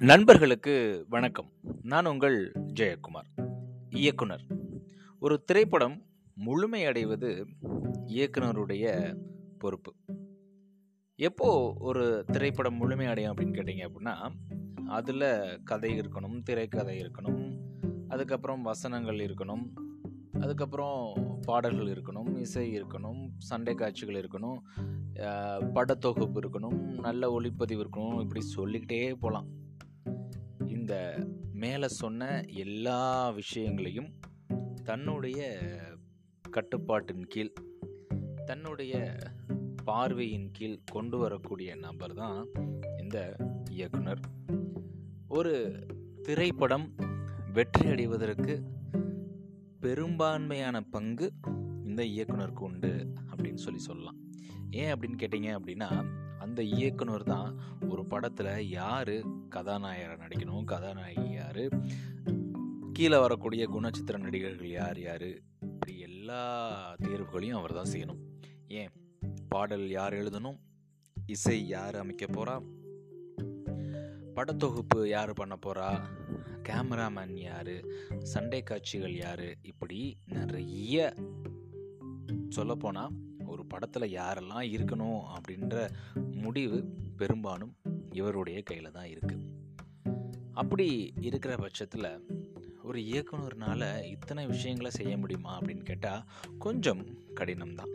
நண்பர்களுக்கு வணக்கம். நான் உங்கள் ஜெயக்குமார் இயக்குனர். ஒரு திரைப்படம் முழுமையடைவது இயக்குனருடைய பொறுப்பு. எப்போ ஒரு திரைப்படம் முழுமையடையும் அப்படின்னு கேட்டிங்க அப்படின்னா அதில் கதை இருக்கணும் திரைக்கதை இருக்கணும் அதுக்கப்புறம் வசனங்கள் இருக்கணும் அதுக்கப்புறம் பாடல்கள் இருக்கணும் இசை இருக்கணும் சண்டை காட்சிகள் இருக்கணும் படத்தொகுப்பு இருக்கணும் நல்ல ஒளிப்பதிவு இருக்கணும் இப்படி சொல்லிக்கிட்டே போகலாம் இந்த மேலே சொன்ன எல்லா விஷயங்களையும் தன்னுடைய கட்டுப்பாட்டின் கீழ் தன்னுடைய பார்வையின் கீழ் கொண்டு வரக்கூடிய நபர் தான் இந்த இயக்குனர். ஒரு திரைப்படம் வெற்றி அடைவதற்கு பெரும்பான்மையான பங்கு இந்த இயக்குனருக்கு உண்டு அப்படின்னு சொல்லி சொல்லலாம். ஏன் அப்படின்னு கேட்டிங்க அப்படின்னா அந்த இயக்குனர் தான் ஒரு படத்தில் யார் கதாநாயகரை நடிக்கணும் கதாநாயகி யார் கீழே வரக்கூடிய குணச்சித்திர நடிகர்கள் யார் யார் இப்படி எல்லா தேர்வுகளையும் அவர் தான் செய்யணும். ஏன்? பாடல் யார் எழுதணும்? இசை யார் அமைக்க போகிறா படத்தொகுப்பு யார் பண்ண போகிறா கேமராமேன் யார்? சண்டை காட்சிகள் யார்? இப்படி நிறைய சொல்லப்போனால் ஒரு படத்தில் யாரெல்லாம் இருக்கணும் அப்படின்ற முடிவு பெரும்பாலும் இவருடைய கையில் தான் இருக்குது அப்படி இருக்கிற பட்சத்தில் ஒரு இயக்குனர்னால் இத்தனை விஷயங்களை செய்ய முடியுமா அப்படின்னு கேட்டால் கொஞ்சம் கடினம்தான்.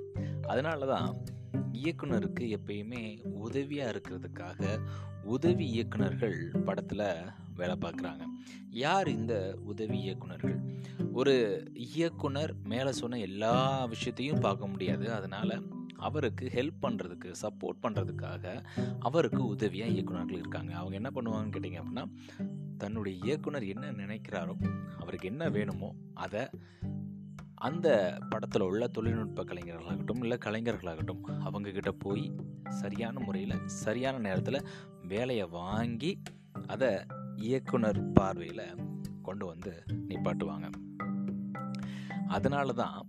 அதனால தான் இயக்குனருக்கு எப்பயுமே உதவியாக இருக்கிறதுக்காக உதவி இயக்குனர்கள் படத்தில் வேலை பார்க்குறாங்க. யார் இந்த உதவி இயக்குனர்கள்? ஒரு இயக்குனர் மேலே சொன்ன எல்லா விஷயத்தையும் பார்க்க முடியாது. அதனால் அவருக்கு ஹெல்ப் பண்ணுறதுக்கு சப்போர்ட் பண்ணுறதுக்காக அவருக்கு உதவியாக இயக்குனர்கள் இருக்காங்க. அவங்க என்ன பண்ணுவாங்கன்னு கேட்டிங்க அப்படின்னா தன்னுடைய இயக்குனர் என்ன நினைக்கிறாரோ அவருக்கு என்ன வேணுமோ அதை அந்த படத்தில் உள்ள தொழில்நுட்ப கலைஞர்களாகட்டும் இல்லை கலைஞர்களாகட்டும் அவங்கக்கிட்ட போய் சரியான முறையில் சரியான நேரத்தில் வேலையை வாங்கி அதை இயக்குனர் பார்வையில் கொண்டு வந்து நிப்பாட்டுவாங்க. அதனால தான்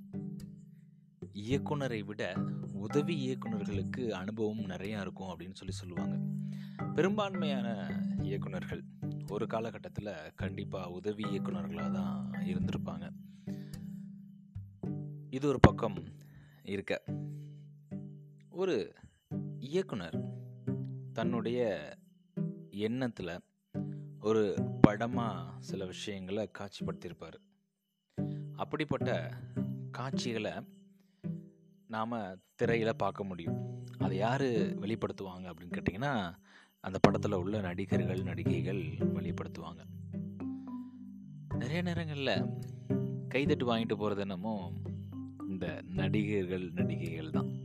இயக்குனரை விட உதவி இயக்குனர்களுக்கு அனுபவம் நிறையா இருக்கும் அப்படின்னு சொல்லி சொல்லுவாங்க. பெரும்பான்மையான இயக்குனர்கள் ஒரு காலகட்டத்தில் கண்டிப்பாக உதவி இயக்குனர்களாக தான் இருந்திருப்பாங்க. இது ஒரு பக்கம் இருக்க. ஒரு இயக்குனர் தன்னுடைய எண்ணத்தில் ஒரு படமாக சில விஷயங்களை காட்சிப்படுத்தியிருப்பார். அப்படிப்பட்ட காட்சிகளை நாம் திரையில் பார்க்க முடியும். அதை யார் வெளிப்படுத்துவாங்க அப்படின்னு கேட்டிங்கன்னா அந்த படத்தில் உள்ள நடிகர்கள் நடிகைகள் வெளிப்படுத்துவாங்க. நிறைய நேரங்களில் கைதட்டு வாங்கிட்டு போகிறது என்னமோ இந்த நடிகர்கள் நடிகைகள் தான்.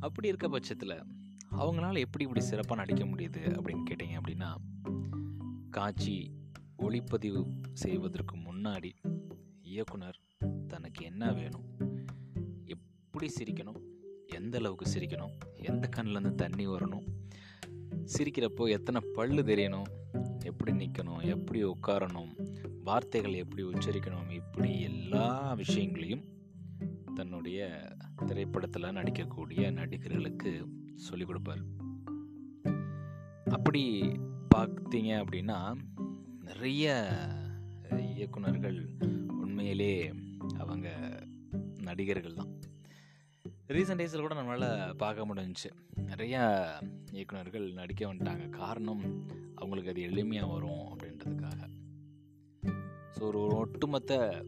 அப்படி இருக்க பட்சத்தில் அவங்களால எப்படி இப்படி சிறப்பாக நடிக்க முடியுது அப்படின்னு கேட்டிங்க அப்படின்னா காட்சி ஒளிப்பதிவு செய்வதற்கு முன்னாடி இயக்குனர் தனக்கு என்ன வேணும்? எப்படி சிரிக்கணும்? எந்த அளவுக்கு சிரிக்கணும்? எந்த கண்ணிலேருந்து தண்ணி வரணும்? சிரிக்கிறப்போ எத்தனை பல்லு தெரியணும்? எப்படி நிற்கணும் எப்படி உட்காரணும்? வார்த்தைகள் எப்படி உச்சரிக்கணும்? இப்படி எல்லா விஷயங்களையும் தன்னுடைய திரைப்படத்தில் நடிக்கக்கூடிய நடிகர்களுக்கு சொல்லிக் கொடுப்பார். அப்படி பார்த்தீங்க அப்படின்னா நிறைய இயக்குனர்கள் உண்மையிலே அவங்க நடிகர்கள் தான். ரீசெண்ட் டேஸில் கூட நம்மளால் பார்க்க முடிஞ்சிச்சு. நிறையா இயக்குனர்கள் நடிக்க வந்துட்டாங்க. காரணம் அவங்களுக்கு அது எளிமையாக வரும் அப்படின்றதுக்காக. ஸோ ஒரு ஒட்டுமொத்த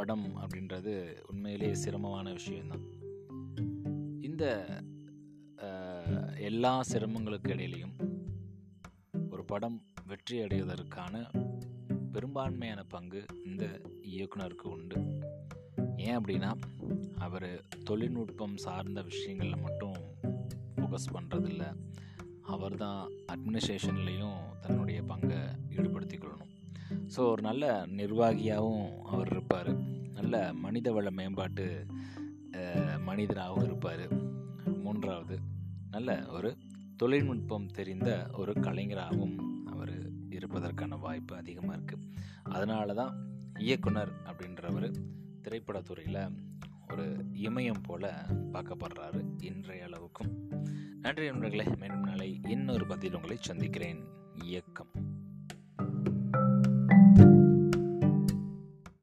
படம் அப்படின்றது உண்மையிலேயே சிரமமான விஷயம்தான். இந்த எல்லா சிரமங்களுக்கு இடையிலையும் ஒரு படம் வெற்றி அடைவதற்கான பெரும்பான்மையான பங்கு இந்த இயக்குனருக்கு உண்டு. ஏன் அப்படின்னா அவர் தொழில்நுட்பம் சார்ந்த விஷயங்களில் மட்டும் ஃபோக்கஸ் பண்ணுறதில்ல அவர் தான் அட்மினிஸ்ட்ரேஷன்லேயும் தன்னுடைய பங்கை ஈடுபடுத்திக்கொள்ளணும் ஸோ ஒரு நல்ல நிர்வாகியாகவும் அவர் இருப்பார். நல்ல மனித வள மேம்பாட்டு மனிதனாகவும் இருப்பார். மூன்றாவது நல்ல ஒரு தொழில்நுட்பம் தெரிந்த ஒரு கலைஞராகவும் அவர் இருப்பதற்கான வாய்ப்பு அதிகமாக இருக்குது அதனால தான் இயக்குனர் அப்படின்றவர் திரைப்படத்துறையில் ஒரு இமயம் போல பார்க்கப்படுறாரு இன்றைய அளவுக்கும். நன்றி நண்பர்களே மேலும் நாளை இன்னொரு பதில் உங்களை சந்திக்கிறேன். இயக்கம்.